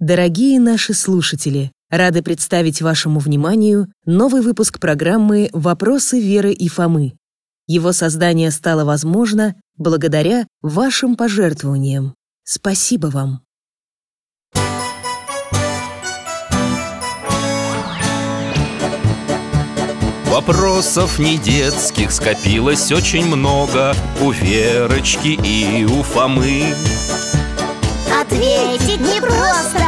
Дорогие наши слушатели, рады представить вашему вниманию новый выпуск программы «Вопросы Веры и Фомы». Его создание стало возможно благодаря вашим пожертвованиям. Спасибо вам! Вопросов не детских скопилось очень много У Верочки и у Фомы Ответить непросто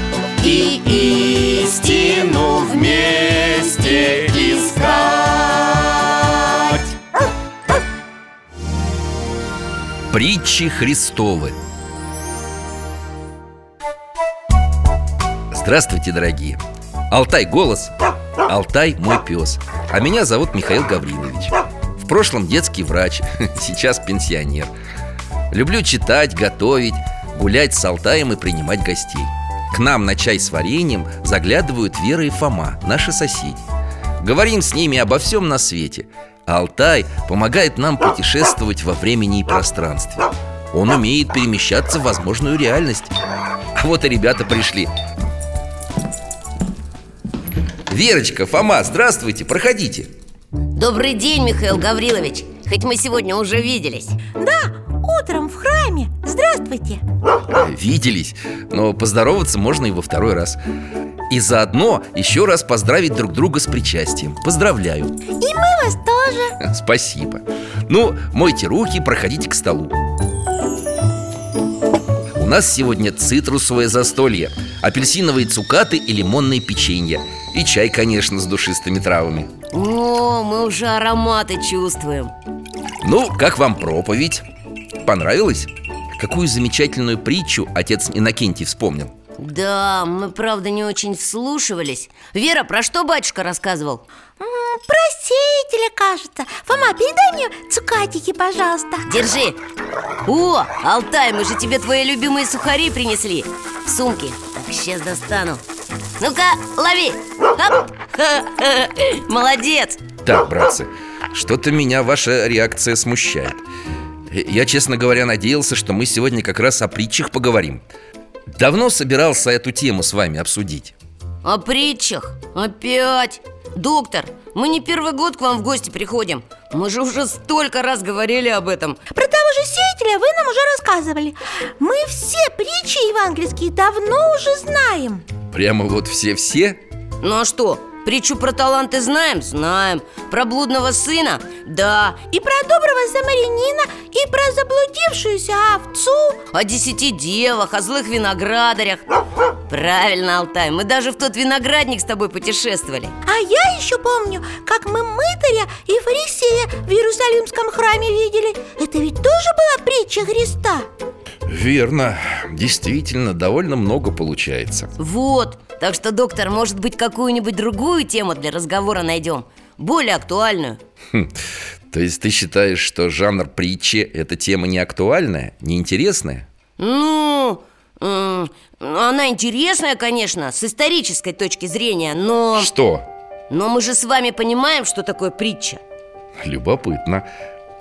И истину вместе искать. Притчи Христовы. Здравствуйте, дорогие! Алтай голос, Алтай мой пес. А меня зовут Михаил Гаврилович. В прошлом детский врач, сейчас пенсионер. Люблю читать, готовить, гулять с Алтаем и принимать гостей К нам на чай с вареньем заглядывают Вера и Фома, наши соседи. Говорим с ними обо всем на свете. А Алтай помогает нам путешествовать во времени и пространстве. Он умеет перемещаться в возможную реальность. А вот и ребята пришли. Верочка, Фома, здравствуйте, проходите. Добрый день, Михаил Гаврилович. Хоть мы сегодня уже виделись. Да, утром в храме. Здравствуйте. Виделись, но поздороваться можно и во второй раз. И заодно еще раз поздравить друг друга с причастием. Поздравляю. И мы вас тоже. Спасибо. Ну, мойте руки, проходите к столу. У нас сегодня цитрусовое застолье. Апельсиновые цукаты и лимонные печенья. И чай, конечно, с душистыми травами. О, мы уже ароматы чувствуем. Ну, как вам проповедь? Понравилось? Какую замечательную притчу отец Иннокентий вспомнил? Да, мы, правда, не очень вслушивались. Вера, про что батюшка рассказывал? Про сеятеля, кажется. Фома, передай мне цукатики, пожалуйста. Держи. О, Алтай, мы же тебе твои любимые сухари принесли. В сумке. Так, сейчас достану. Ну-ка, лови. Оп. Молодец. Так, братцы, что-то меня ваша реакция смущает Я, честно говоря, надеялся, что мы сегодня как раз о притчах поговорим. Давно собирался эту тему с вами обсудить? О притчах? Опять? Доктор, мы не первый год к вам в гости приходим. Мы же уже столько раз говорили об этом. Про того же сеятеля вы нам уже рассказывали. Мы все притчи евангельские давно уже знаем. Прямо вот все-все? Ну а что, притчу про таланты знаем? Знаем Про блудного сына? Да И про доброго самарянина, и про заблудившуюся овцу О десяти девах, о злых виноградарях Правильно, Алтай, мы даже в тот виноградник с тобой путешествовали А я еще помню, как мы мытаря и фарисея в Иерусалимском храме видели Это ведь тоже была притча Христа Верно, действительно, довольно много получается. Вот, так что, доктор, может быть, какую-нибудь другую тему для разговора найдем? Более актуальную? Хм, То есть ты считаешь, что жанр притчи – это тема не актуальная, неинтересная? Ну, она интересная, конечно, с исторической точки зрения, но... Что? Но мы же с вами понимаем, что такое притча. Любопытно.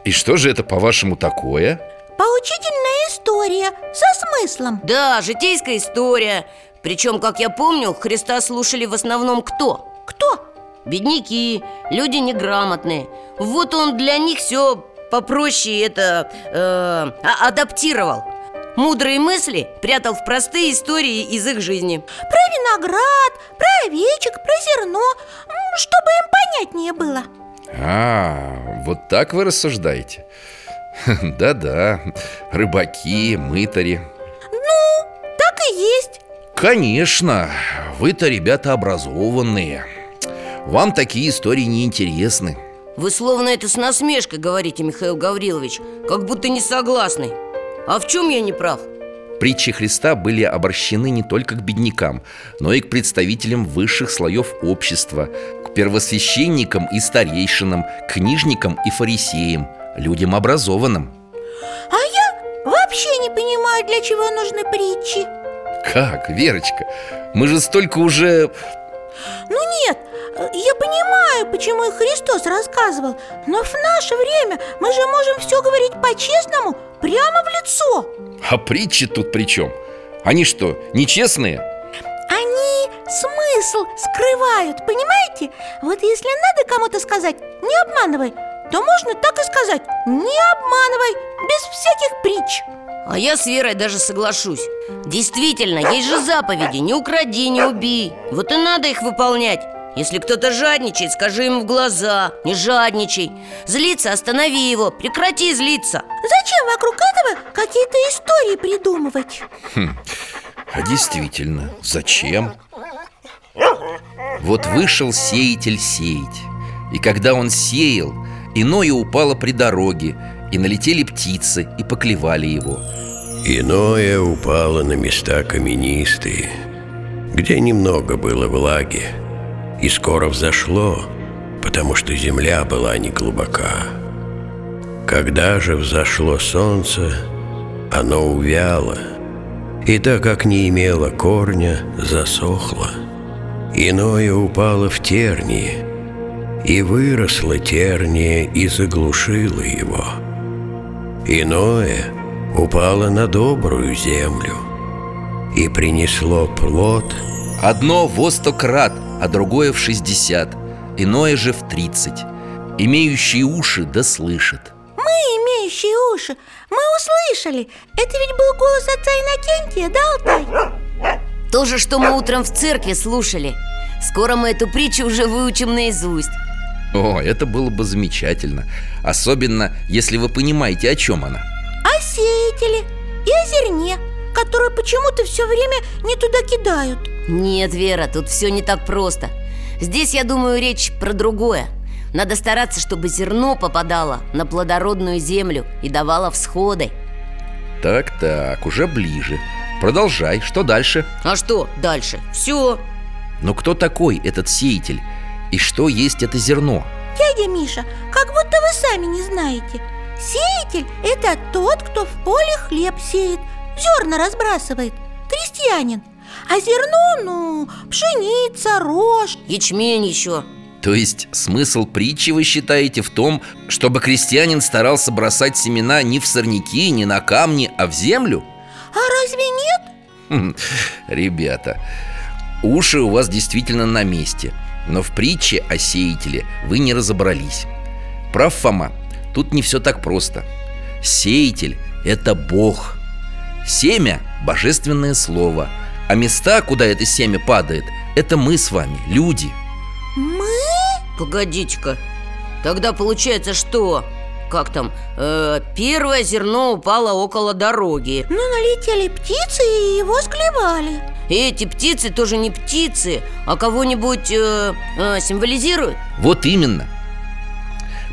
И что же это, по-вашему, такое? Поучительная история со смыслом Да, житейская история Причем, как я помню, Христа слушали в основном кто? Кто? Бедняки, люди неграмотные Вот он для них все попроще это э, а- адаптировал Мудрые мысли прятал в простые истории из их жизни Про виноград, про овечек, про зерно Чтобы им понятнее было А, вот так вы рассуждаете? Да-да, рыбаки, мытари. Так и есть. Конечно, вы-то ребята образованные. Вам такие истории не интересны Вы словно это с насмешкой говорите, Михаил Гаврилович Как будто не согласны. А в чем я не прав? Притчи Христа были обращены не только к беднякам, но и к представителям высших слоев общества, к первосвященникам и старейшинам, книжникам и фарисеям, людям образованным. А я вообще не понимаю, для чего нужны притчи Как, Верочка? Мы же столько уже... Ну нет, я понимаю, почему и Христос рассказывал Но в наше время мы же можем все говорить по-честному прямо в лицо А притчи тут при чем? Они что, нечестные? Они смысл скрывают, понимаете? Вот если надо кому-то сказать «не обманывай», то можно так и сказать «не обманывай», без всяких притч. А я с Верой даже соглашусь. Действительно, есть же заповеди Не укради, не убей. Вот и надо их выполнять. Если кто-то жадничает, скажи ему в глаза Не жадничай. Злиться, останови его, прекрати злиться. Зачем вокруг этого какие-то истории придумывать? Хм, а действительно, зачем? Вот вышел сеятель сеять. И когда он сеял, иное упало при дороге И налетели птицы и поклевали его Иное упало на места каменистые Где немного было влаги и скоро взошло, потому что земля была не глубока. Когда же взошло солнце, оно увяло, и так как не имело корня, засохло. Иное упало в тернии, и выросло терние и заглушило его. Иное упало на добрую землю и принесло плод. Одно во сто крат – а другое в 60, иное же в 30. Имеющие уши да слышат. Мы, имеющие уши, мы услышали. Это ведь был голос отца Иннокентия, да, Алтай? То же, что мы утром в церкви слушали. Скоро мы эту притчу уже выучим наизусть. О, это было бы замечательно. Особенно, если вы понимаете, о чем она. О сеятеле и о зерне Которое почему-то все время не туда кидают. Нет, Вера, тут все не так просто. Здесь, я думаю, речь про другое. Надо стараться, чтобы зерно попадало на плодородную землю и давало всходы. Так-так, уже ближе. Продолжай, что дальше? А что дальше? Все Но кто такой этот сеятель? И что есть это зерно? Дядя Миша, как будто вы сами не знаете Сеятель – это тот, кто в поле хлеб сеет, зерна разбрасывает Крестьянин а зерно, ну, пшеница, рожь Ячмень еще то есть смысл притчи вы считаете в том, чтобы крестьянин старался бросать семена не в сорняки, не на камни, а в землю? А разве нет? Хм, ребята, уши у вас действительно на месте Но в притче о сеятеле вы не разобрались. Прав Фома, тут не все так просто. Сеятель – это Бог. Семя – божественное слово – а места, куда это семя падает, это мы с вами, люди. Мы? Погодите-ка. Тогда получается что? Как там? Э, первое зерно упало около дороги Ну, налетели птицы и его склевали Эти птицы тоже не птицы, а кого-нибудь э, э, символизируют? Вот именно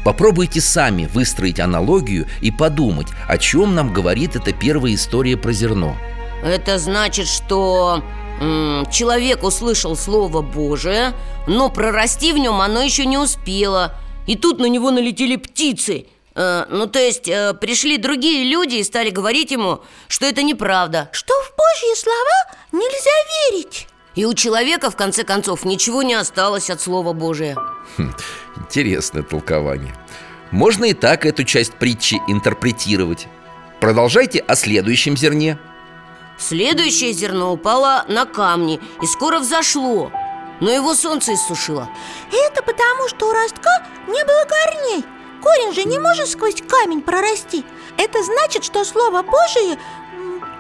Попробуйте сами выстроить аналогию и подумать, о чем нам говорит эта первая история про зерно это значит, что человек услышал Слово Божие, но прорасти в нем оно еще не успело. И тут на него налетели птицы. Э, ну, то есть э, пришли другие люди и стали говорить ему, что это неправда. Что в Божьи слова нельзя верить. И у человека, в конце концов, ничего не осталось от Слова Божия. Хм, интересное толкование. Можно и так эту часть притчи интерпретировать. Продолжайте о следующем зерне. Следующее зерно упало на камни и скоро взошло Но его солнце иссушило Это потому, что у ростка не было корней Корень же не может сквозь камень прорасти. Это значит, что Слово Божие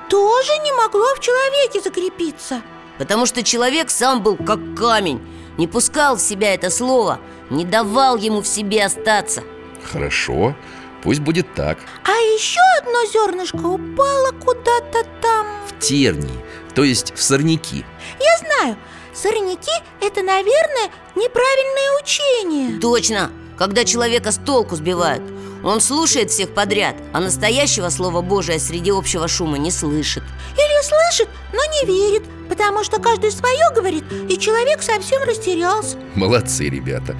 тоже не могло в человеке закрепиться. Потому что человек сам был как камень Не пускал в себя это слово Не давал ему в себе остаться. Хорошо, пусть будет так. А еще одно зернышко упало куда-то там. В тернии, то есть в сорняки. Я знаю, сорняки – это, наверное, неправильное учение. Точно, когда человека с толку сбивают. Он слушает всех подряд, а настоящего слова Божия среди общего шума не слышит. Или слышит, но не верит Потому что каждый свое говорит, и человек совсем растерялся. Молодцы, ребята.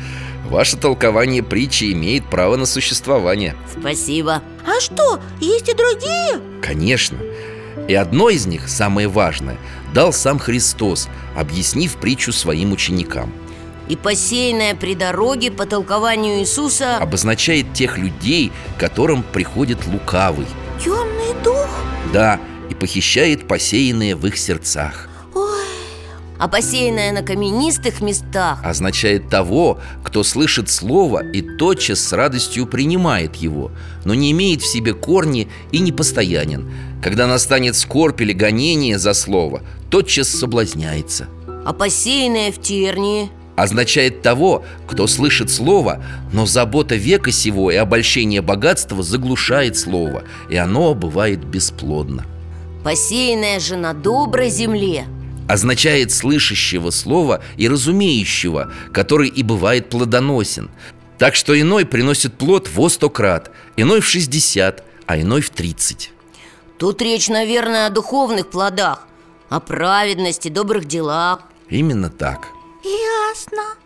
Ваше толкование притчи имеет право на существование. Спасибо. А что, есть и другие? Конечно. И одно из них, самое важное, дал сам Христос, объяснив притчу своим ученикам И посеянное при дороге по толкованию Иисуса Обозначает тех людей, которым приходит лукавый. Темный дух? Да, и похищает посеянное в их сердцах. Ой, А посеянное на каменистых местах Означает того, кто слышит слово и тотчас с радостью принимает его Но не имеет в себе корни и не постоянен. Когда настанет скорбь или гонение за слово Тотчас соблазняется. А посеянное в тернии означает того, кто слышит слово, но забота века сего и обольщение богатства заглушает слово, и оно бывает бесплодно. Посеянное же на доброй земле Означает слышащего слова и разумеющего, который и бывает плодоносен. Так что иной приносит плод во сто крат, иной в шестьдесят, а иной в тридцать. Тут речь, наверное, о духовных плодах О праведности, добрых делах Именно так. Ясно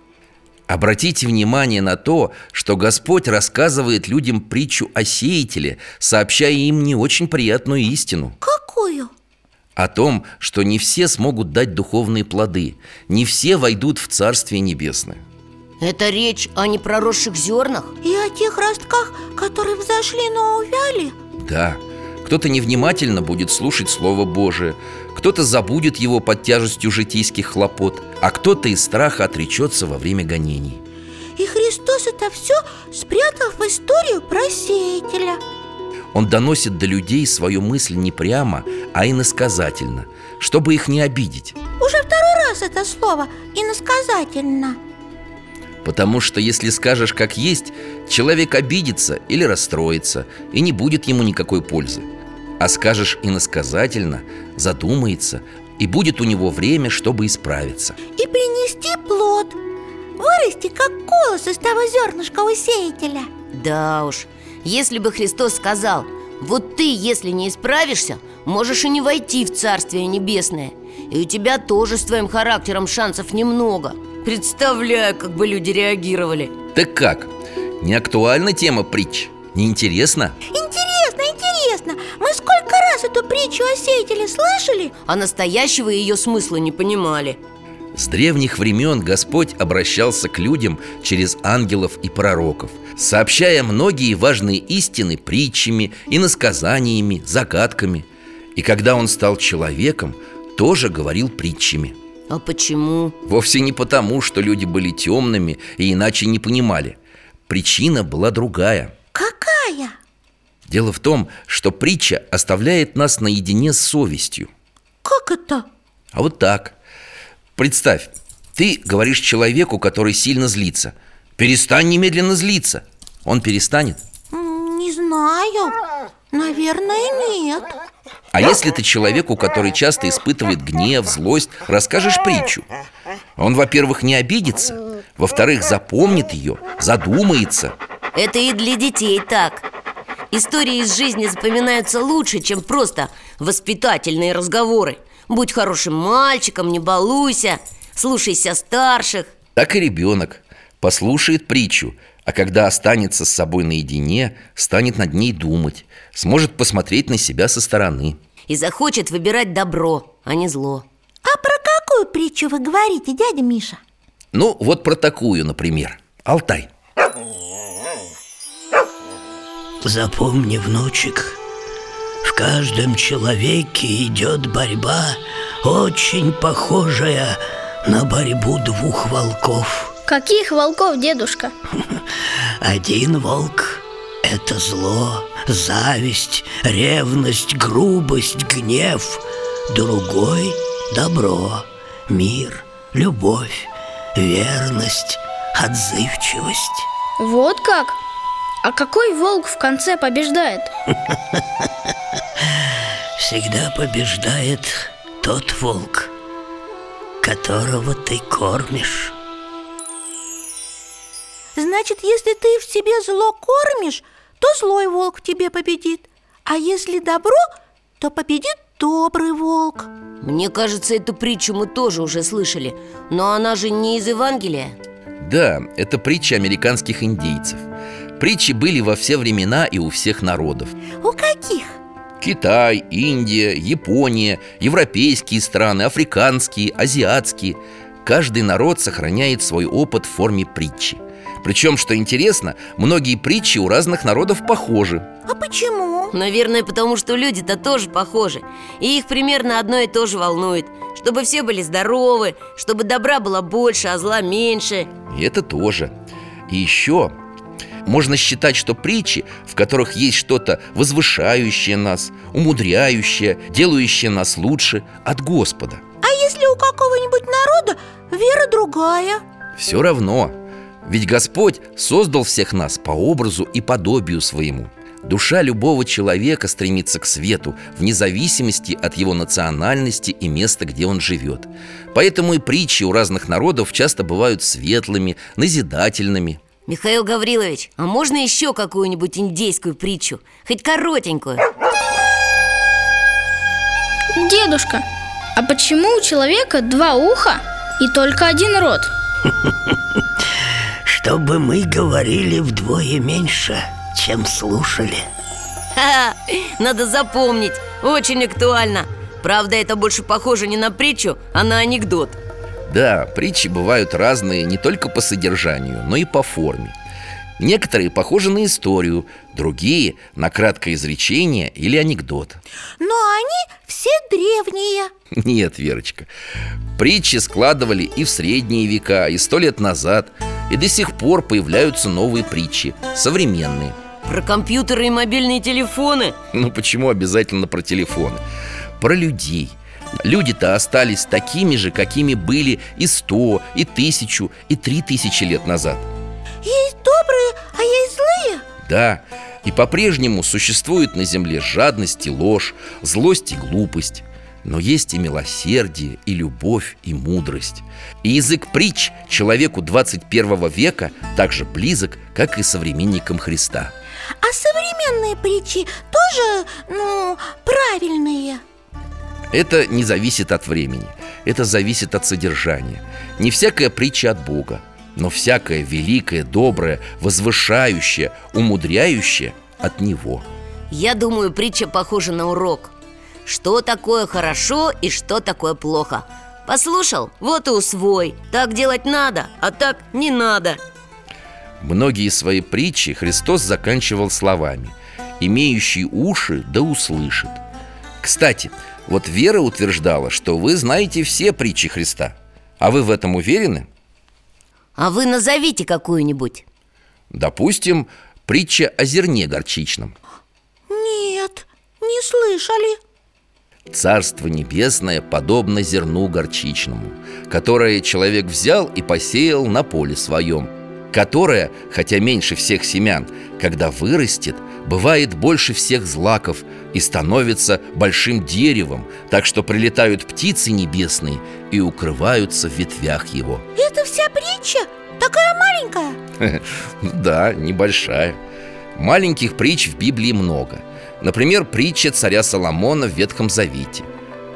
Обратите внимание на то, что Господь рассказывает людям притчу о сеятеле, сообщая им не очень приятную истину. Какую? О том, что не все смогут дать духовные плоды, не все войдут в Царствие Небесное. Это речь о непроросших зернах? И о тех ростках, которые взошли, но увяли? Да, кто-то невнимательно будет слушать Слово Божие, кто-то забудет его под тяжестью житейских хлопот, а кто-то из страха отречется во время гонений. И Христос это все спрятал в историю про сеятеля Он доносит до людей свою мысль не прямо, а иносказательно, чтобы их не обидеть. Уже второй раз это слово иносказательно Потому что если скажешь как есть, человек обидится или расстроится, и не будет ему никакой пользы. А скажешь иносказательно, задумается, и будет у него время, чтобы исправиться. И принести плод Вырасти, как колос из того зернышка у сеятеля Да уж, если бы Христос сказал Вот ты, если не исправишься, можешь и не войти в Царствие Небесное И у тебя тоже с твоим характером шансов немного Представляю, как бы люди реагировали Так как? Не актуальна тема притч? Неинтересно? Интересно, интересно Мы сколько раз эту притчу о сеятеле слышали? А настоящего ее смысла не понимали С древних времен Господь обращался к людям через ангелов и пророков, сообщая многие важные истины притчами, иносказаниями, загадками. И когда Он стал человеком, тоже говорил притчами. А почему? Вовсе не потому, что люди были темными и иначе не понимали. Причина была другая. Дело в том, что притча оставляет нас наедине с совестью. Как это? А вот так. Представь, ты говоришь человеку, который сильно злится. Перестань немедленно злиться. Он перестанет? Не знаю. Наверное, нет. А если ты человеку, который часто испытывает гнев, злость, расскажешь притчу? Он, во-первых, не обидится Во-вторых, запомнит ее, задумается. Это и для детей так Истории из жизни запоминаются лучше, чем просто воспитательные разговоры. Будь хорошим мальчиком, не балуйся, слушайся старших. Так и ребенок послушает притчу А когда останется с собой наедине, станет над ней думать Сможет посмотреть на себя со стороны. И захочет выбирать добро, а не зло. А про какую притчу вы говорите, дядя Миша? Ну, вот про такую, например. Алтай Запомни, внучек, в каждом человеке идет борьба, очень похожая на борьбу двух волков. Каких волков, дедушка? Один волк – это зло, зависть, ревность, грубость, гнев. Другой – добро, мир, любовь, верность, отзывчивость. Вот как? А какой волк в конце побеждает? Всегда побеждает тот волк, которого ты кормишь. Значит, если ты в себе зло кормишь, то злой волк в тебе победит А если добро, то победит добрый волк Мне кажется, эту притчу мы тоже уже слышали Но она же не из Евангелия Да, это притча американских индейцев Притчи были во все времена и у всех народов. У каких? Китай, Индия, Япония, европейские страны, африканские, азиатские. Каждый народ сохраняет свой опыт в форме притчи. Причем, что интересно, многие притчи у разных народов похожи. А почему? Наверное, потому что люди-то тоже похожи. И их примерно одно и то же волнует. Чтобы все были здоровы, чтобы добра было больше, а зла меньше. И это тоже. И еще можно считать, что притчи, в которых есть что-то возвышающее нас, умудряющее, делающее нас лучше от Господа. А если у какого-нибудь народа вера другая? Все равно, ведь Господь создал всех нас по образу и подобию своему. Душа любого человека стремится к свету Вне зависимости от его национальности и места, где он живет Поэтому и притчи у разных народов часто бывают светлыми, назидательными Михаил Гаврилович, а можно еще какую-нибудь индейскую притчу? Хоть коротенькую. Дедушка, а почему у человека два уха и только один рот? Чтобы мы говорили вдвое меньше, чем слушали. Ха-ха, Надо запомнить, очень актуально. Правда, это больше похоже не на притчу, а на анекдот Да, притчи бывают разные не только по содержанию, но и по форме. Некоторые похожи на историю, другие – на краткое изречение или анекдот. Но они все древние. Нет, Верочка Притчи складывали и в средние века, и сто лет назад И до сих пор появляются новые притчи, современные. Про компьютеры и мобильные телефоны? Ну почему обязательно про телефоны? Про людей Люди-то остались такими же, какими были и сто, и тысячу, и три тысячи лет назад. Есть добрые, а есть злые. Да, и по-прежнему существует на земле жадность и ложь, злость и глупость. Но есть и милосердие, и любовь, и мудрость. И язык притч человеку 21 века так же близок, как и современникам Христа. А современные притчи тоже, ну, правильные Это не зависит от времени, это зависит от содержания. Не всякая притча от Бога, но всякая великая, добрая, возвышающая, умудряющая от Него. Я думаю, притча похожа на урок. Что такое хорошо и что такое плохо. Послушал, вот и усвой. Так делать надо, а так не надо. Многие свои притчи Христос заканчивал словами «Имеющий уши да услышит» Кстати, вот Вера утверждала, что вы знаете все притчи Христа. А вы в этом уверены? А вы назовите какую-нибудь. Допустим, притча о зерне горчичном. Нет, не слышали. Царство небесное подобно зерну горчичному Которое человек взял и посеял на поле своем Которое, хотя меньше всех семян, когда вырастет, бывает больше всех злаков И становится большим деревом Так что прилетают птицы небесные и укрываются в ветвях его Это вся притча? Такая маленькая? Да, небольшая Маленьких притч в Библии много Например, притча царя Соломона в Ветхом Завете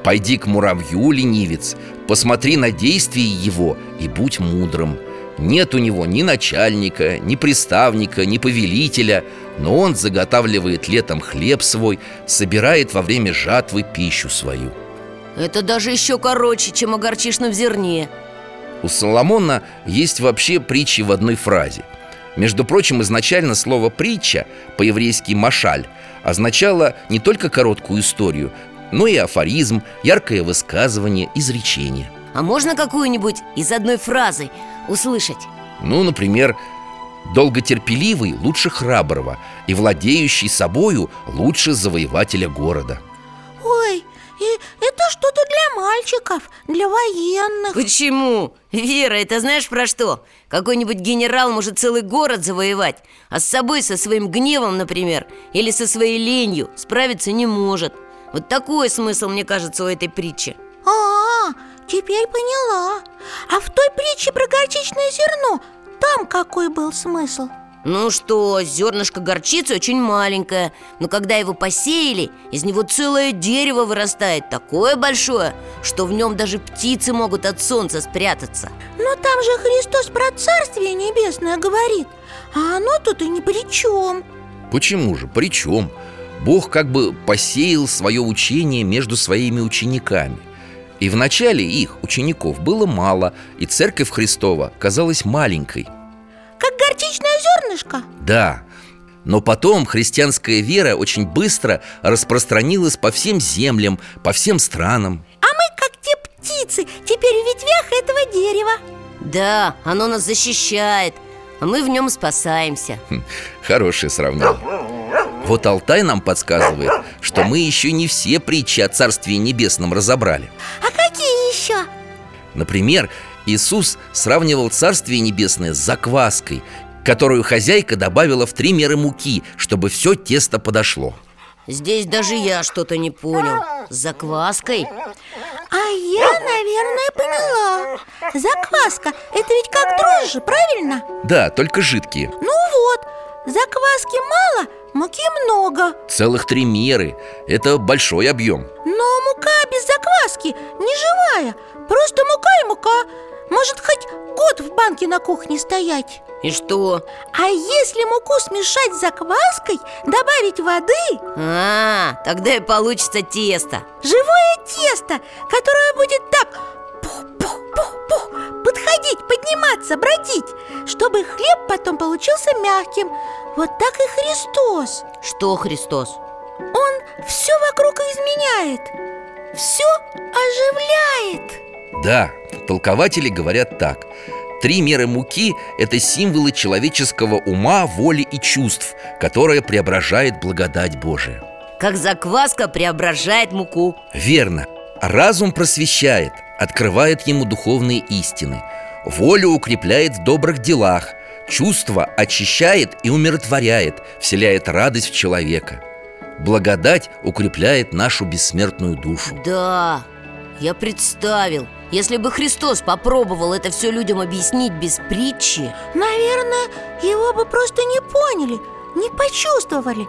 «Пойди к муравью, ленивец, посмотри на действия его и будь мудрым нет у него ни начальника, ни приставника, ни повелителя Но он заготавливает летом хлеб свой Собирает во время жатвы пищу свою. Это даже еще короче, чем о горчичном зерне. У Соломона есть вообще притчи в одной фразе. Между прочим, изначально слово «притча» по-еврейски «машаль» означало не только короткую историю, но и афоризм, яркое высказывание, изречение А можно какую-нибудь из одной фразы услышать? Ну, например, долготерпеливый лучше храброго И владеющий собою лучше завоевателя города Ой, и это что-то для мальчиков, для военных Почему? Вера, это знаешь про что? Какой-нибудь генерал может целый город завоевать А с собой, со своим гневом, например Или со своей ленью справиться не может Вот такой смысл, мне кажется, у этой притчи А, теперь поняла А в той притче про горчичное зерно Там какой был смысл? Ну что, зернышко горчицы очень маленькое Но когда его посеяли, из него целое дерево вырастает Такое большое, что в нем даже птицы могут от солнца спрятаться Но там же Христос про Царствие Небесное говорит А оно тут и ни при чем Почему же? При чем? Бог как бы посеял свое учение между своими учениками И в начале их, учеников, было мало И церковь Христова казалась маленькой. Как горчичное зернышко. Да, но потом христианская вера очень быстро распространилась по всем землям, по всем странам. А мы, как те птицы, теперь в ветвях этого дерева. Да, оно нас защищает А мы в нем спасаемся. Хм, Хорошее сравнение Вот Алтай нам подсказывает, что мы еще не все притчи о Царстве Небесном разобрали А какие еще? Например, Иисус сравнивал Царствие Небесное с закваской Которую хозяйка добавила в три меры муки, чтобы все тесто подошло Здесь даже я что-то не понял С закваской? А я, наверное, поняла Закваска – это ведь как дрожжи, правильно? Да, только жидкие Ну вот, закваски мало, муки много. Целых три меры. Это большой объем. Но мука без закваски не живая. Просто мука и мука. Может хоть год в банке на кухне стоять? И что? А если муку смешать с закваской, добавить воды? А, тогда и получится тесто. Живое тесто, которое будет так пух-пух-пух-пух Подходить, подниматься, бродить Чтобы хлеб потом получился мягким. Вот так и Христос. Что Христос? Он все вокруг изменяет Все оживляет. Да, толкователи говорят так. Три меры муки – это символы человеческого ума, воли и чувств Которое преображает благодать Божия. Как закваска преображает муку. Верно. Разум просвещает, открывает ему духовные истины Волю укрепляет в добрых делах Чувство очищает и умиротворяет, вселяет радость в человека. Благодать укрепляет нашу бессмертную душу. Да, я представил. Если бы Христос попробовал это все людям объяснить без притчи. Наверное, его бы просто не поняли, не почувствовали.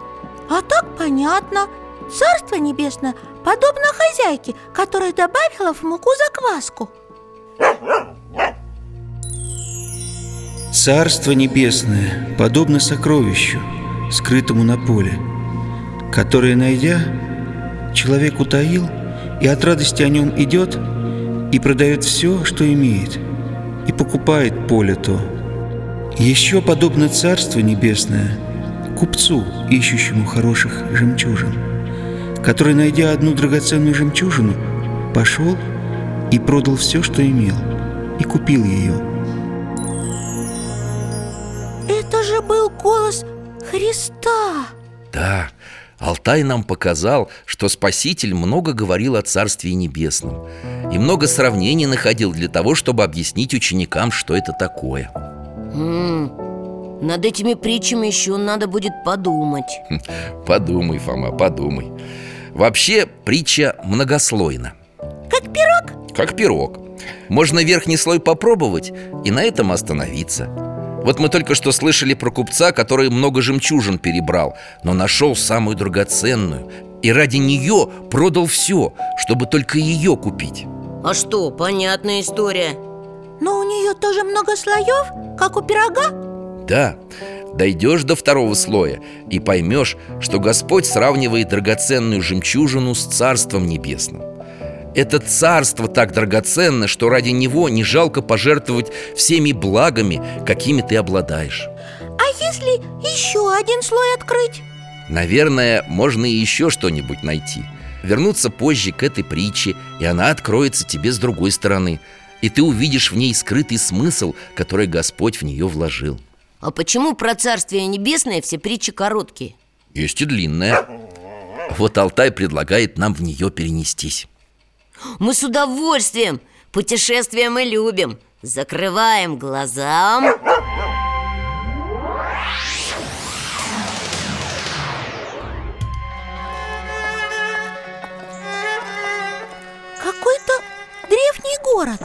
А так понятно. Царство Небесное подобно хозяйке, которая добавила в муку закваску Царство Небесное подобно сокровищу, скрытому на поле, которое, найдя, человек утаил и от радости о нем идет и продает все, что имеет, и покупает поле то. Еще подобно Царство Небесное купцу, ищущему хороших жемчужин, который, найдя одну драгоценную жемчужину, пошел и продал все, что имел, и купил ее. Это же был голос Христа. Да, Алтай нам показал, что Спаситель много говорил о Царстве Небесном И много сравнений находил для того, чтобы объяснить ученикам, что это такое. М, Над этими притчами еще надо будет подумать. Подумай, Фома, подумай Вообще, притча многослойна. Как пирог? Как пирог. Можно верхний слой попробовать и на этом остановиться. Вот мы только что слышали про купца, который много жемчужин перебрал Но нашел самую драгоценную И ради нее продал все, чтобы только ее купить. А что, понятная история. Но у нее тоже много слоев, как у пирога? Да, дойдешь до второго слоя и поймешь, что Господь сравнивает драгоценную жемчужину с Царством Небесным. Это царство так драгоценно, что ради него не жалко пожертвовать всеми благами, какими ты обладаешь. А если еще один слой открыть? Наверное, можно и еще что-нибудь найти. Вернуться позже к этой притче, и она откроется тебе с другой стороны И ты увидишь в ней скрытый смысл, который Господь в нее вложил А почему про Царствие Небесное все притчи короткие? Есть и длинная. Вот Алтай предлагает нам в нее перенестись. Мы с удовольствием Путешествия мы любим. Закрываем глаза. Какой-то древний город.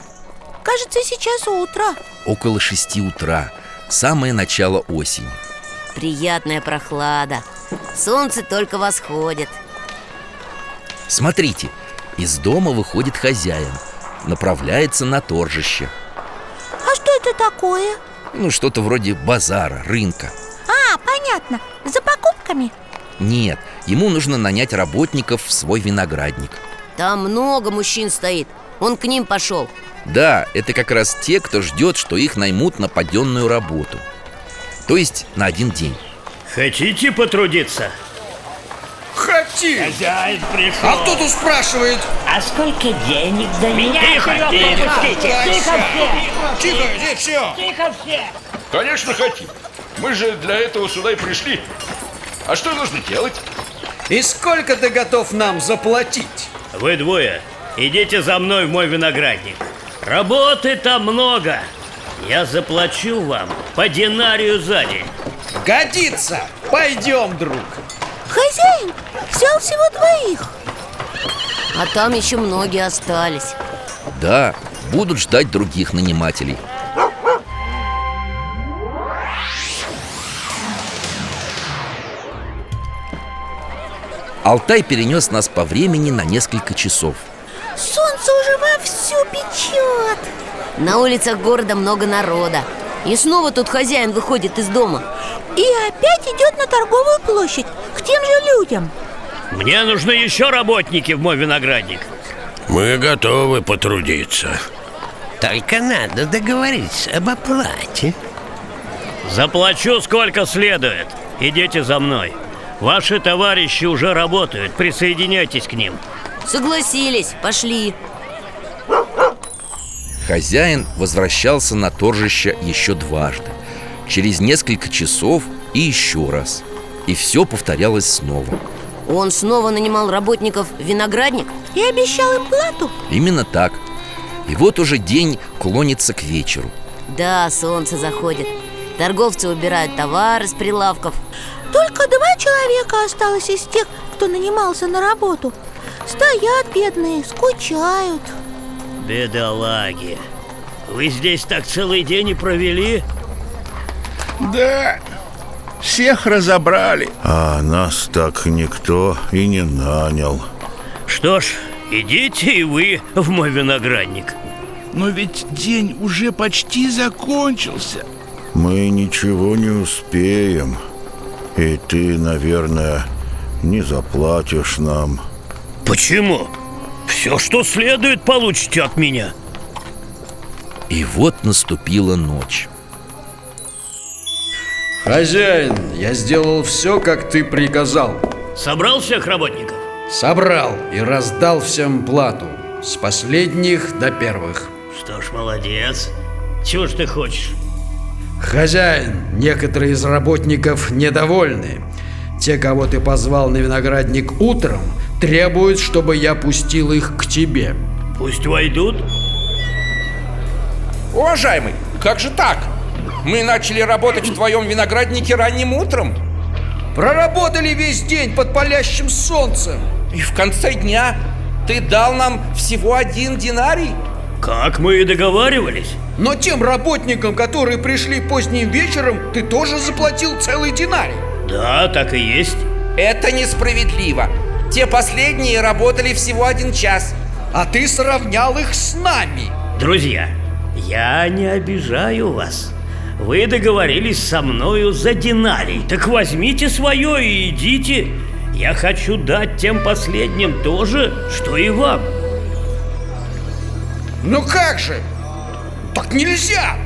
Кажется, сейчас утро. Около шести утра, самое начало осени. Приятная прохлада. Солнце только восходит. Смотрите, из дома выходит хозяин Направляется на торжище. А что это такое? Ну, что-то вроде базара, рынка. А, понятно, за покупками. Нет, ему нужно нанять работников в свой виноградник. Там много мужчин стоит. Он к ним пошел Да, это как раз те, кто ждет, что их наймут на паденную работу То есть на один день Хотите потрудиться? Хотим! Хозяин пришел А кто тут спрашивает? А сколько денег дают? Тихо, тихо, Тихо, Тихо, здесь все! Конечно, хотим. Мы же для этого сюда и пришли. А что нужно делать? И сколько ты готов нам заплатить? Вы двое, идите за мной в мой виноградник Работы там много. Я заплачу вам по динарию за день. Годится! Пойдем, друг! Хозяин взял всего двоих. А там еще многие остались. Да, будут ждать других нанимателей. Алтай перенес нас по времени на несколько часов Солнце уже вовсю печет. На улицах города много народа. И снова тут хозяин выходит из дома. И опять идет на торговую площадь К тем же людям. Мне нужны еще работники в мой виноградник. Мы готовы потрудиться. Только надо договориться об оплате. Заплачу сколько следует. Идите за мной. Ваши товарищи уже работают. Присоединяйтесь к ним Согласились, пошли. Хозяин возвращался на торжище еще дважды. Через несколько часов и еще раз. И все повторялось снова. Он снова нанимал работников в виноградник И обещал им плату. Именно так. И вот уже день клонится к вечеру. Да, солнце заходит. Торговцы убирают товары с прилавков. Только два человека осталось из тех, кто нанимался на работу Стоят бедные, скучают. Бедолаги Вы здесь так целый день и провели? Да, всех разобрали. А нас так никто и не нанял. Что ж, идите и вы в мой виноградник. Но ведь день уже почти закончился. Мы ничего не успеем И ты, наверное, не заплатишь нам Почему? Все, что следует, получите от меня. И вот наступила ночь. Хозяин, я сделал все, как ты приказал. Собрал всех работников? Собрал и раздал всем плату. С последних до первых. Что ж, молодец. Чего ж ты хочешь? Хозяин, некоторые из работников недовольны. Те, кого ты позвал на виноградник утром Требуют, чтобы я пустил их к тебе. Пусть войдут. Уважаемый, как же так? Мы начали работать в твоем винограднике ранним утром. Проработали весь день под палящим солнцем. И в конце дня ты дал нам всего один динарий? Как мы и договаривались. Но тем работникам, которые пришли поздним вечером, ты тоже заплатил целый динарий. Да, так и есть. Это несправедливо Те последние работали всего один час. А ты сравнял их с нами. Друзья, я не обижаю вас. Вы договорились со мною за динарий. Так возьмите свое и идите. Я хочу дать тем последним то же, что и вам. Ну как же? Так нельзя!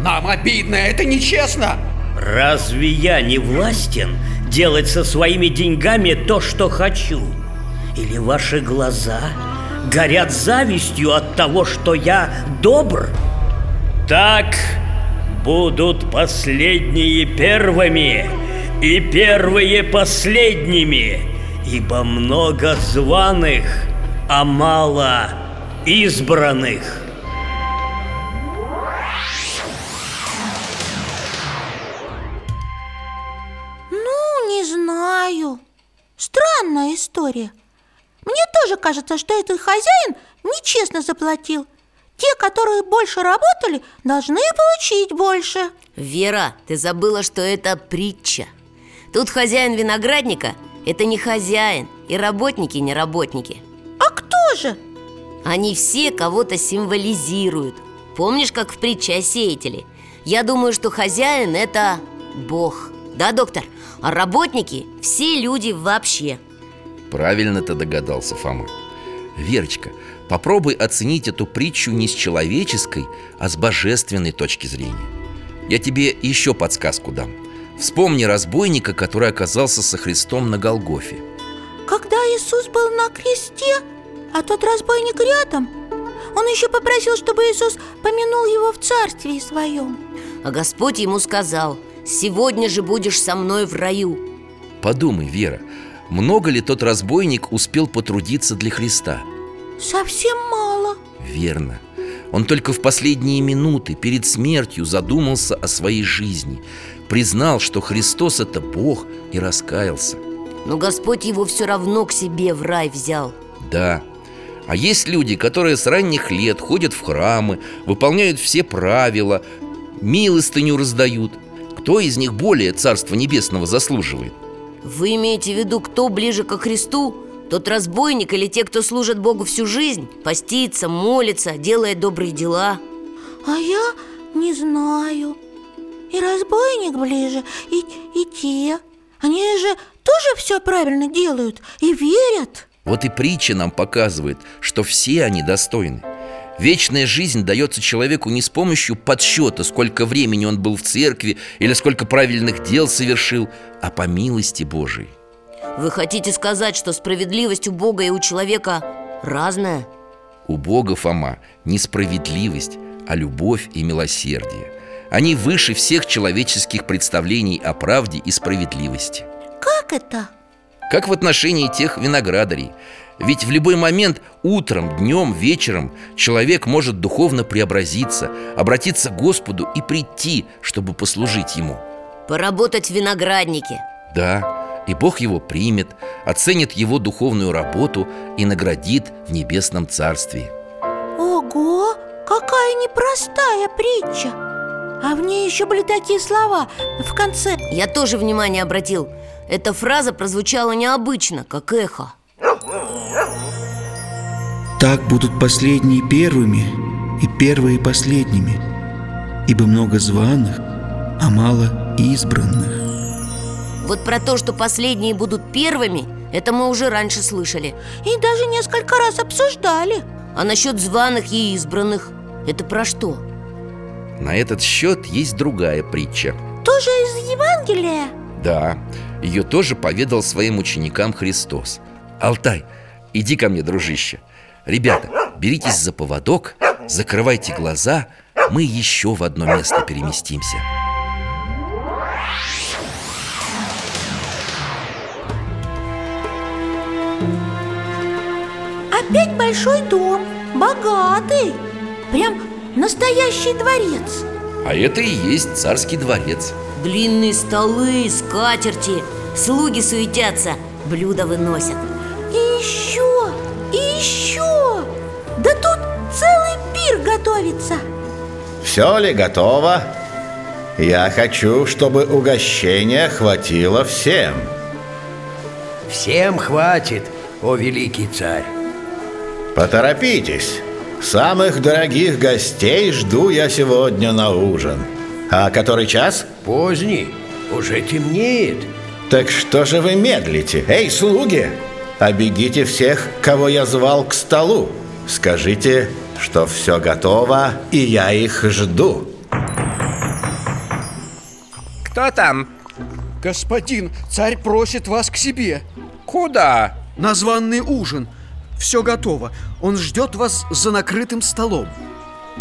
Нам обидно, это нечестно. Разве я не властен делать со своими деньгами то, что хочу? Или ваши глаза горят завистью от того, что я добр? Так будут последние первыми и первые последними, ибо много званых, а мало избранных. История Мне тоже кажется, что этот хозяин нечестно заплатил. Те, которые больше работали, должны получить больше. Вера, ты забыла, что это притча. Тут хозяин виноградника – это не хозяин И работники не работники. А кто же? Они все кого-то символизируют. Помнишь, как в притче о сеятеле? Я думаю, что хозяин – это Бог. Да, доктор? А работники – все люди вообще Правильно ты догадался, Фома. Верочка, попробуй оценить эту притчу не с человеческой, а с божественной точки зрения. Я тебе еще подсказку дам. Вспомни разбойника, который оказался со Христом на Голгофе. Когда Иисус был на кресте, а тот разбойник рядом Он еще попросил, чтобы Иисус помянул его в царстве своем. А Господь ему сказал Сегодня же будешь со мной в раю Подумай, Вера, много ли тот разбойник успел потрудиться для Христа? Совсем мало. Верно. Он только в последние минуты перед смертью задумался о своей жизни Признал, что Христос – это Бог и раскаялся. Но Господь его все равно к себе в рай взял. Да, а есть люди, которые с ранних лет ходят в храмы, выполняют все правила, милостыню раздают. Кто из них более Царства Небесного заслуживает? Вы имеете в виду, кто ближе ко Христу? Тот разбойник или те, кто служит Богу всю жизнь? Постится, молится, делает добрые дела? А я не знаю. И разбойник ближе, и, и те. Они же тоже все правильно делают и верят. Вот и притча нам показывает, что все они достойны Вечная жизнь дается человеку не с помощью подсчета, сколько времени он был в церкви или сколько правильных дел совершил, а по милости Божией. Вы хотите сказать, что справедливость у Бога и у человека разная? У Бога, Фома, не справедливость, а любовь и милосердие. Они выше всех человеческих представлений о правде и справедливости. Как это? Как в отношении тех виноградарей – ведь в любой момент, утром, днем, вечером Человек может духовно преобразиться Обратиться к Господу и прийти, чтобы послужить Ему. Поработать в винограднике. Да, и Бог его примет Оценит его духовную работу И наградит в небесном царстве. Ого, какая непростая притча. А в ней еще были такие слова в конце. Я тоже внимание обратил. Эта фраза прозвучала необычно, как эхо так будут последние первыми и первые последними, ибо много званых, а мало избранных. Вот про то, что последние будут первыми, это мы уже раньше слышали И даже несколько раз обсуждали А насчет званых и избранных, это про что? На этот счет есть другая притча Тоже из Евангелия? Да, ее тоже поведал своим ученикам Христос Алтай, иди ко мне, дружище Ребята, беритесь за поводок, закрывайте глаза Мы еще в одно место переместимся Опять большой дом, богатый Прям настоящий дворец. А это и есть царский дворец. Длинные столы, скатерти Слуги суетятся, блюда выносят. И еще, и еще Да тут целый пир готовится Все ли готово? Я хочу, чтобы угощения хватило всем Всем хватит, о великий царь Поторопитесь Самых дорогих гостей жду я сегодня на ужин А который час? Поздний, уже темнеет Так что же вы медлите? Эй, слуги! Обегите всех, кого я звал к столу Скажите, что все готово, и я их жду. Кто там? Господин, царь просит вас к себе. Куда? На званный ужин. Все готово. Он ждет вас за накрытым столом.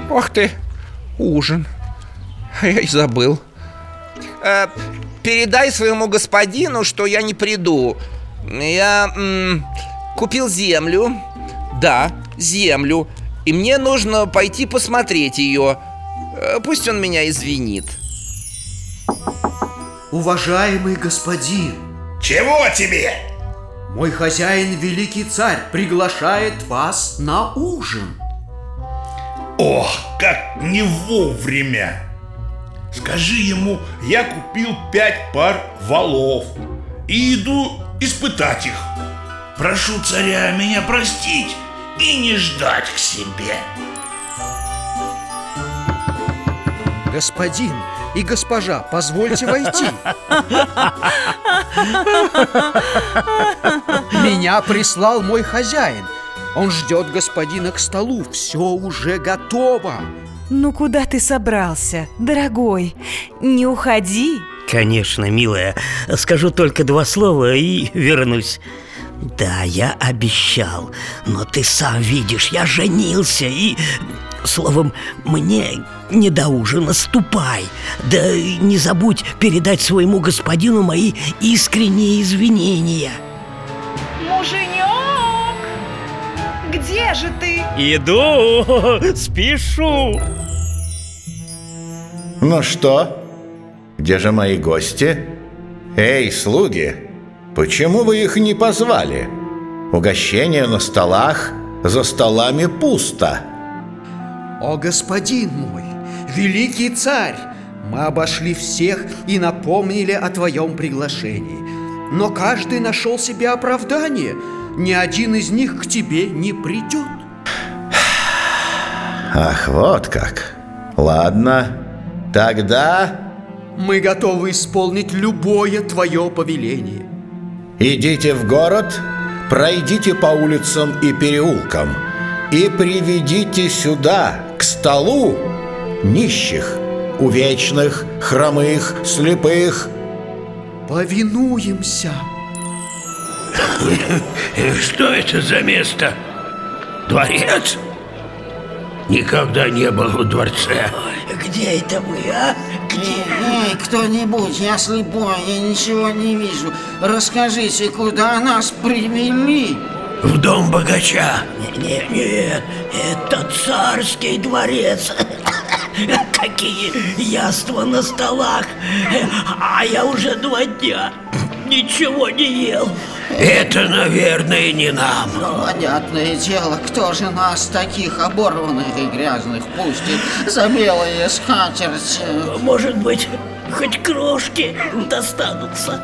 Ох ты, ужин. Я и забыл. Э, Передай своему господину, что я не приду. Я м, купил землю Да, землю И мне нужно пойти посмотреть ее Э, Пусть он меня извинит Уважаемый господин Чего тебе? Мой хозяин, великий царь, приглашает вас на ужин Ох, как не вовремя! Скажи ему, я купил пять пар валов и иду испытать их. Прошу царя меня простить и не ждать к себе. Господин и госпожа, позвольте войти. Меня прислал мой хозяин. Он ждет господина к столу. Все уже готово. Ну куда ты собрался, дорогой? Не уходи. Конечно, милая. Скажу только два слова и вернусь. Да, я обещал, но ты сам видишь, я женился и... Словом, мне не до ужина ступай Да не забудь передать своему господину мои искренние извинения Муженек, где же ты? Иду, спешу Ну что, где же мои гости? Эй, слуги, почему вы их не позвали? Угощение на столах, за столами пусто О, господин мой, великий царь, мы обошли всех и напомнили о твоем приглашении. Но каждый нашел себе оправдание. Ни один из них к тебе не придет. Ах, вот как Ладно, тогда Мы готовы исполнить любое твое повеление. Идите в город, пройдите по улицам и переулкам И приведите сюда, к столу, нищих, увечных, хромых, слепых Повинуемся. Что это за место? Дворец? Никогда не был в дворце. Где это мы, а? Эй, кто-нибудь, я слепой, я ничего не вижу. Расскажите, куда нас привели? В дом богача. Нет, нет, это царский дворец. Какие яства на столах. А я уже два дня ничего не ел. Это, наверное, не нам. Понятное дело, кто же нас таких оборванных и грязных пустит за белые скатерти? Может быть, хоть крошки достанутся.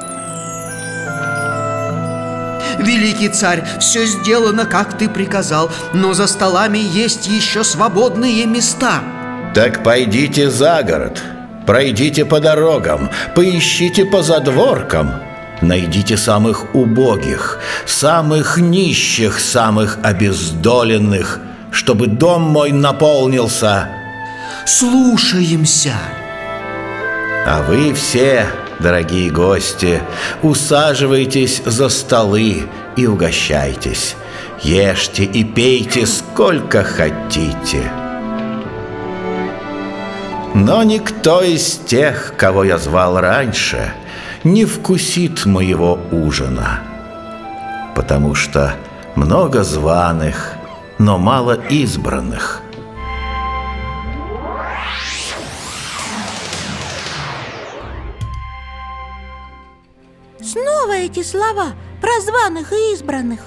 Великий царь, все сделано, как ты приказал, но за столами есть еще свободные места. Так пойдите за город, пройдите по дорогам, поищите по задворкам Найдите самых убогих, самых нищих, самых обездоленных Чтобы дом мой наполнился. Слушаемся. А вы все, дорогие гости, усаживайтесь за столы и угощайтесь. Ешьте и пейте сколько хотите. Но никто из тех, кого я звал раньше – не вкусит моего ужина. Потому что много званых, но мало избранных. Снова эти слова про званых и избранных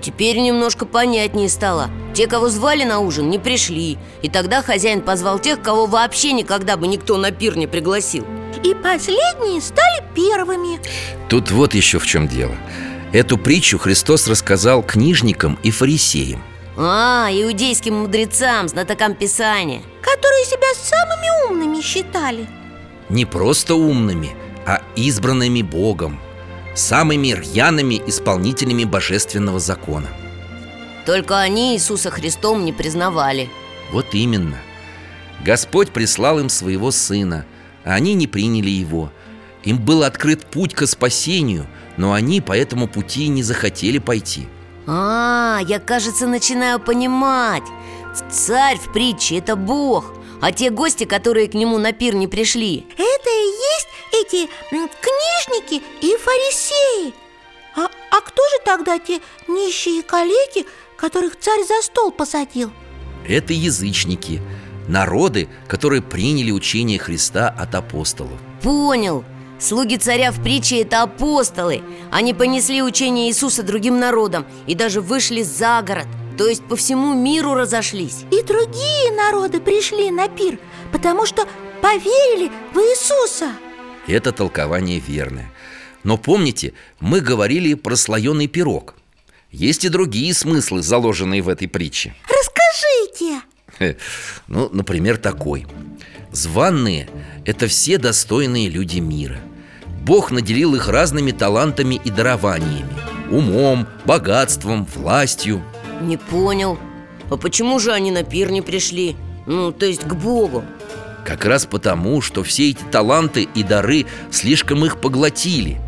Теперь немножко понятнее стало. Те, кого звали на ужин, не пришли. И тогда хозяин позвал тех, кого вообще никогда бы никто на пир не пригласил. И последние стали первыми. Тут вот еще в чем дело. Эту притчу Христос рассказал книжникам и фарисеям. А, иудейским мудрецам, знатокам Писания. Которые себя самыми умными считали. Не просто умными, а избранными Богом Самыми рьяными исполнителями божественного закона. Только они Иисуса Христом не признавали. Вот именно. Господь прислал им своего Сына, а они не приняли Его. Им был открыт путь к спасению, но они по этому пути не захотели пойти. А, я, кажется, начинаю понимать. Царь в притче – это Бог А те гости, которые к нему на пир не пришли. Это и есть эти книжники и фарисеи. А, а кто же тогда те нищие калеки, которых царь за стол посадил? Это язычники, народы, которые приняли учение Христа от апостолов. Понял. Слуги царя в притче – это апостолы. Они понесли учение Иисуса другим народам И даже вышли за город То есть по всему миру разошлись. И другие народы пришли на пир Потому что поверили в Иисуса Это толкование верное. Но помните, мы говорили про слоеный пирог. Есть и другие смыслы, заложенные в этой притче. Расскажите! Ну, например, такой. Званные – это все достойные люди мира. Бог наделил их разными талантами и дарованиями Умом, богатством, властью Не понял. А почему же они на пир не пришли? Ну, то есть к Богу Как раз потому, что все эти таланты и дары слишком их поглотили.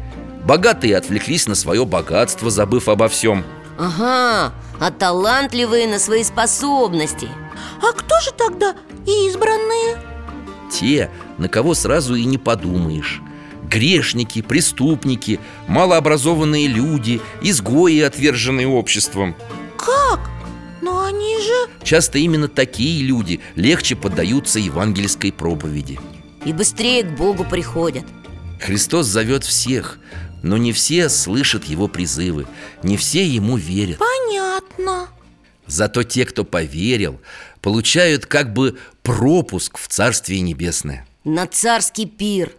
Богатые отвлеклись на свое богатство, забыв обо всем. Ага, а талантливые на свои способности. А кто же тогда избранные? Те, на кого сразу и не подумаешь. Грешники, преступники, малообразованные люди, изгои, отверженные обществом. Как? Они же... Часто именно такие люди легче поддаются евангельской проповеди. И быстрее к Богу приходят. Христос зовет всех, но не все слышат Его призывы, не все Ему верят. Понятно. Зато те, кто поверил, получают как бы пропуск в Царствие Небесное. На царский пир.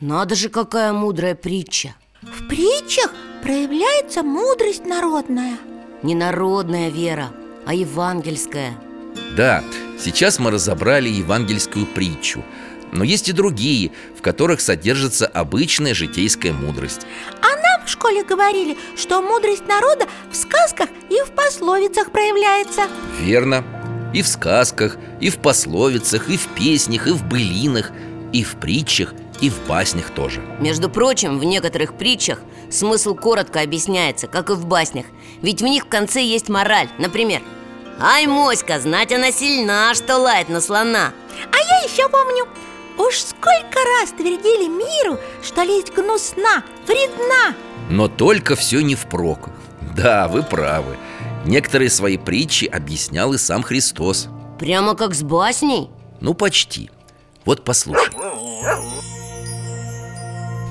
Надо же, какая мудрая притча. В притчах проявляется мудрость народная. Не народная вера, а евангельская Да, сейчас мы разобрали евангельскую притчу. Но есть и другие, в которых содержится обычная житейская мудрость. А нам в школе говорили, что мудрость народа в сказках и в пословицах проявляется. Верно. И в сказках, и в пословицах, и в песнях, и в былинах, и в притчах, и в баснях тоже. Между прочим, в некоторых притчах смысл коротко объясняется, как и в баснях. Ведь в них в конце есть мораль. Например Ай, моська, знать она сильна, что лает на слона А я еще помню Уж сколько раз твердили миру, что лезть гнусна, вредна. Но только все не впрок. Да, вы правы. Некоторые свои притчи объяснял и сам Христос. Прямо как с басней? Ну, почти. Вот послушай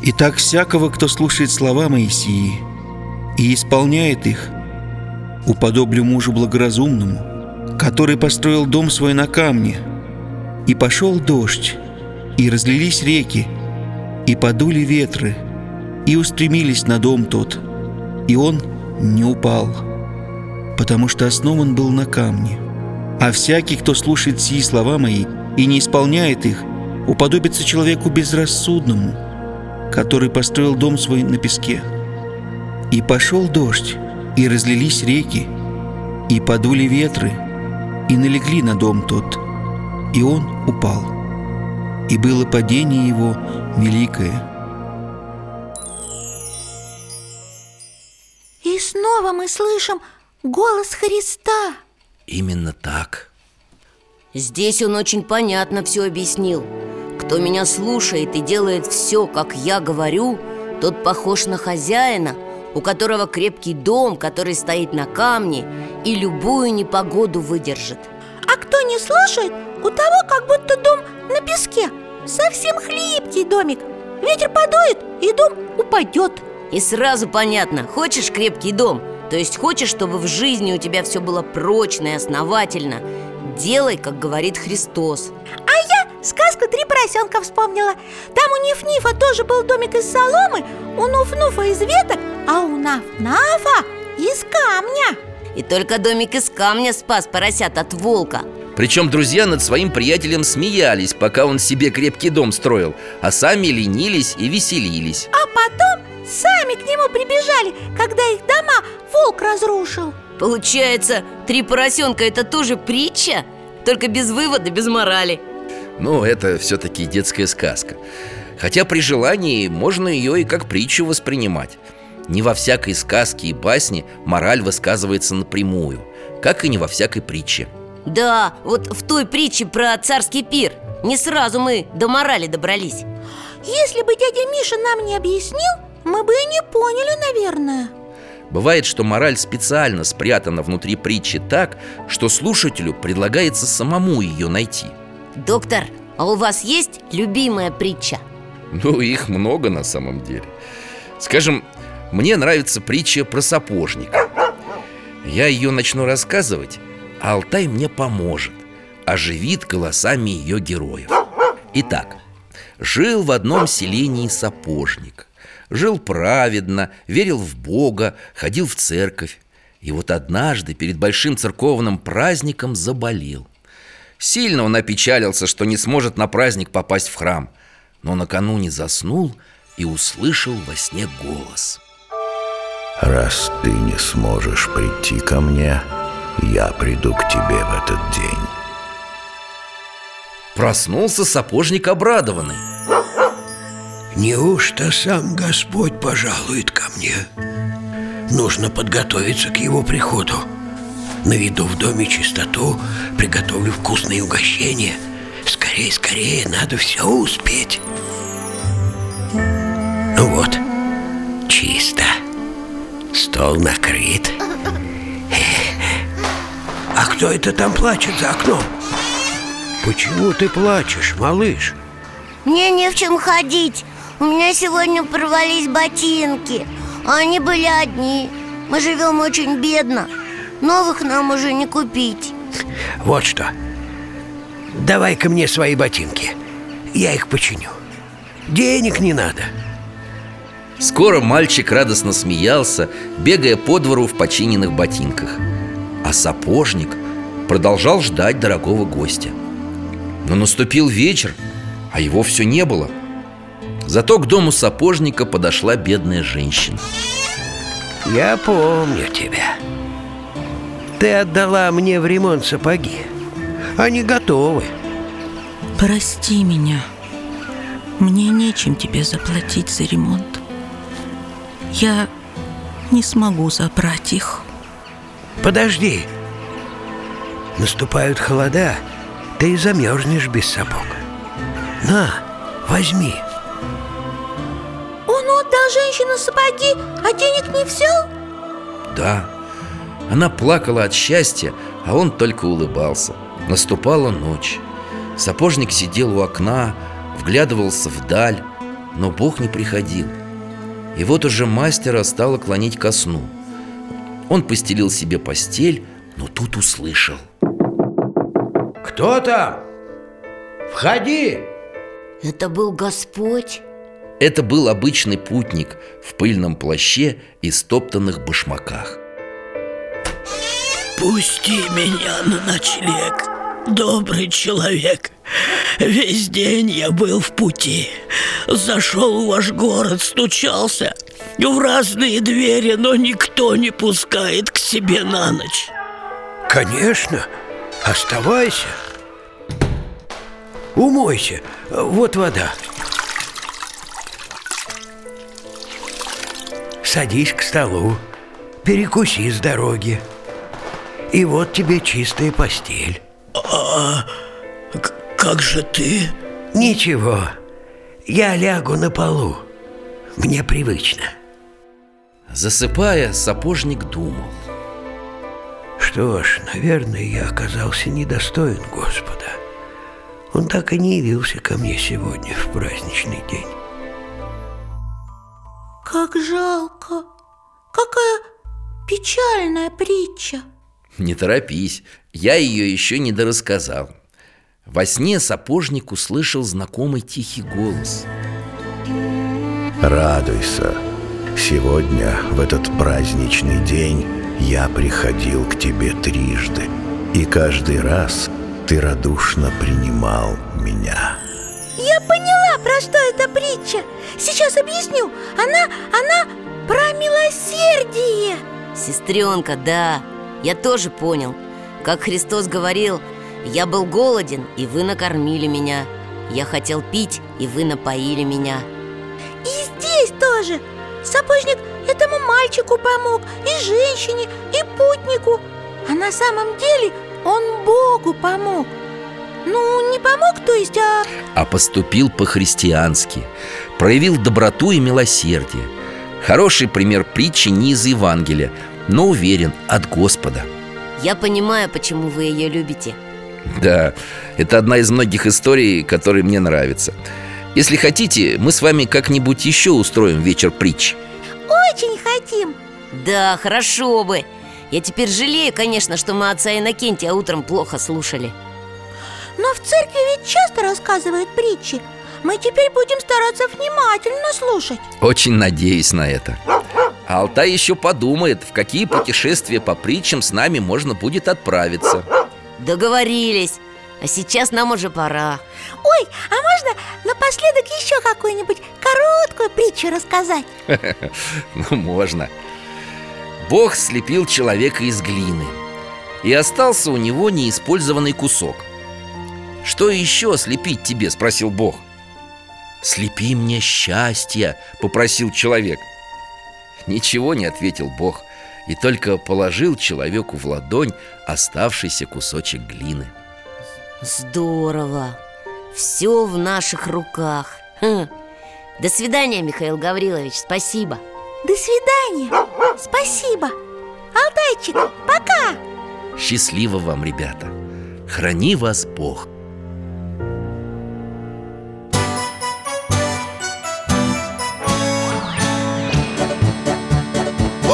Итак, всякого, кто слушает слова Моисии и исполняет их, уподоблю мужу благоразумному, который построил дом свой на камне, и пошел дождь, и разлились реки, и подули ветры, и устремились на дом тот, и он не упал, потому что основан был на камне. А всякий, кто слушает сии слова мои и не исполняет их, уподобится человеку безрассудному, который построил дом свой на песке. И пошел дождь, и разлились реки, и подули ветры, и налегли на дом тот, и он упал. И было падение его великое. И снова мы слышим голос Христа Именно так Здесь он очень понятно все объяснил Кто меня слушает и делает все, как я говорю Тот похож на хозяина У которого крепкий дом, который стоит на камне И любую непогоду выдержит. А кто не слушает, у того как будто дом на песке. Совсем хлипкий домик. Ветер подует, и дом упадет И сразу понятно, хочешь крепкий дом То есть хочешь, чтобы в жизни у тебя все было прочно и основательно Делай, как говорит Христос. А я сказку «Три поросенка» вспомнила. Там у Ниф-Нифа тоже был домик из соломы У Нуф-Нуфа из веток, а у Наф-Нафа из камня. И только домик из камня спас поросят от волка. Причем друзья над своим приятелем смеялись, пока он себе крепкий дом строил А сами ленились и веселились. А потом сами к нему прибежали, когда их дома волк разрушил. Получается, три поросенка это тоже притча? Только без вывода, без морали Ну, это все-таки детская сказка. Хотя при желании можно ее и как притчу воспринимать. Не во всякой сказке и басне мораль высказывается напрямую Как и не во всякой притче. Да, вот в той притче про царский пир Не сразу мы до морали добрались. Если бы дядя Миша нам не объяснил, мы бы и не поняли, наверное. Бывает, что мораль специально спрятана внутри притчи так, что слушателю предлагается самому ее найти Доктор, а у вас есть любимая притча? Ну, их много на самом деле. Скажем, мне нравится притча про сапожника. Я ее начну рассказывать, а Алтай мне поможет Оживит голосами ее героев. Итак, жил в одном селении сапожник. Жил праведно, верил в Бога, ходил в церковь. И вот однажды перед большим церковным праздником заболел Сильно он опечалился, что не сможет на праздник попасть в храм Но накануне заснул и услышал во сне голос. Раз ты не сможешь прийти ко мне, я приду к тебе в этот день Проснулся сапожник обрадованный. Неужто сам Господь пожалует ко мне? Нужно подготовиться к его приходу Наведу в доме чистоту, приготовлю вкусные угощения. Скорее, скорее, надо все успеть. Ну вот, чисто. Стол накрыт. А кто это там плачет за окном? Почему ты плачешь, малыш? Мне не в чем ходить. У меня сегодня порвались ботинки. Они были одни. Мы живем очень бедно Новых нам уже не купить. Вот что. Давай-ка мне свои ботинки. Я их починю. Денег не надо. Скоро мальчик радостно смеялся, бегая по двору в починенных ботинках. А сапожник продолжал ждать дорогого гостя. Но наступил вечер, а его все не было. Зато к дому сапожника подошла бедная женщина. Я помню тебя Ты отдала мне в ремонт сапоги. Они готовы. Прости меня. Мне нечем тебе заплатить за ремонт. Я не смогу забрать их. Подожди. Наступают холода. Ты замерзнешь без сапог. На, возьми. Он отдал женщину сапоги, а денег не взял? Да, она плакала от счастья, а он только улыбался. Наступала ночь. Сапожник сидел у окна, вглядывался вдаль Но Бог не приходил. И вот уже мастера стало клонить ко сну. Он постелил себе постель, но тут услышал. Кто там? Входи! Это был Господь? Это был обычный путник в пыльном плаще и стоптанных башмаках Пусти меня на ночлег, добрый человек. Весь день я был в пути. Зашел в ваш город, стучался В разные двери, но никто не пускает к себе на ночь. Конечно, оставайся. Умойся, вот вода. Садись к столу, перекуси с дороги И вот тебе чистая постель. А как же ты? Ничего, я лягу на полу. Мне привычно. Засыпая, сапожник думал. Что ж, наверное, я оказался недостоин Господа. Он так и не явился ко мне сегодня в праздничный день. Как жалко. Какая печальная притча Не торопись, я ее еще не дорассказал Во сне сапожник услышал знакомый тихий голос. Радуйся. Сегодня, в этот праздничный день, я приходил к тебе трижды И каждый раз ты радушно принимал меня Я поняла, про что эта притча. Сейчас объясню. Она, она про милосердие Сестренка, да, я тоже понял. Как Христос говорил Я был голоден, и вы накормили меня. Я хотел пить, и вы напоили меня И здесь тоже. Сапожник этому мальчику помог И женщине, и путнику. А на самом деле он Богу помог. Ну, не помог, то есть, а... А поступил по-христиански Проявил доброту и милосердие. Хороший пример притчи не из Евангелия Но уверен, от Господа. Я понимаю, почему вы ее любите. Да, это одна из многих историй, которые мне нравятся. Если хотите, мы с вами как-нибудь еще устроим вечер притч. Очень хотим. Да, хорошо бы. Я теперь жалею, конечно, что мы отца Иннокентия утром плохо слушали. Но в церкви ведь часто рассказывают притчи. Мы теперь будем стараться внимательно слушать. Очень надеюсь на это а Алтай еще подумает, в какие путешествия по притчам с нами можно будет отправиться Договорились А сейчас нам уже пора Ой, а можно напоследок еще какую-нибудь короткую притчу рассказать? Ну, можно Бог слепил человека из глины И остался у него неиспользованный кусок «Что еще слепить тебе?» – спросил Бог «Слепи мне счастье!» – попросил человек Ничего не ответил Бог И только положил человеку в ладонь оставшийся кусочек глины. Здорово! Все в наших руках. Хм. До свидания, Михаил Гаврилович, спасибо. До свидания, спасибо. Алтайчик, пока. Счастливо вам, ребята. Храни вас Бог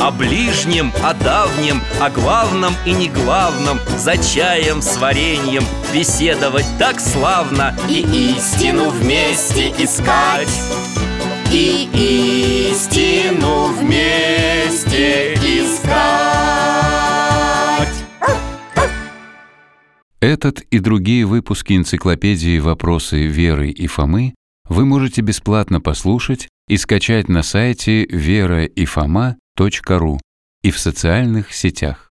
о ближнем, о давнем, о главном и не главном За чаем с вареньем беседовать так славно И истину вместе искать. И истину вместе искать. Этот и другие выпуски энциклопедии «Вопросы Веры и Фомы» вы можете бесплатно послушать и скачать на сайте вераифома.ру и в социальных сетях.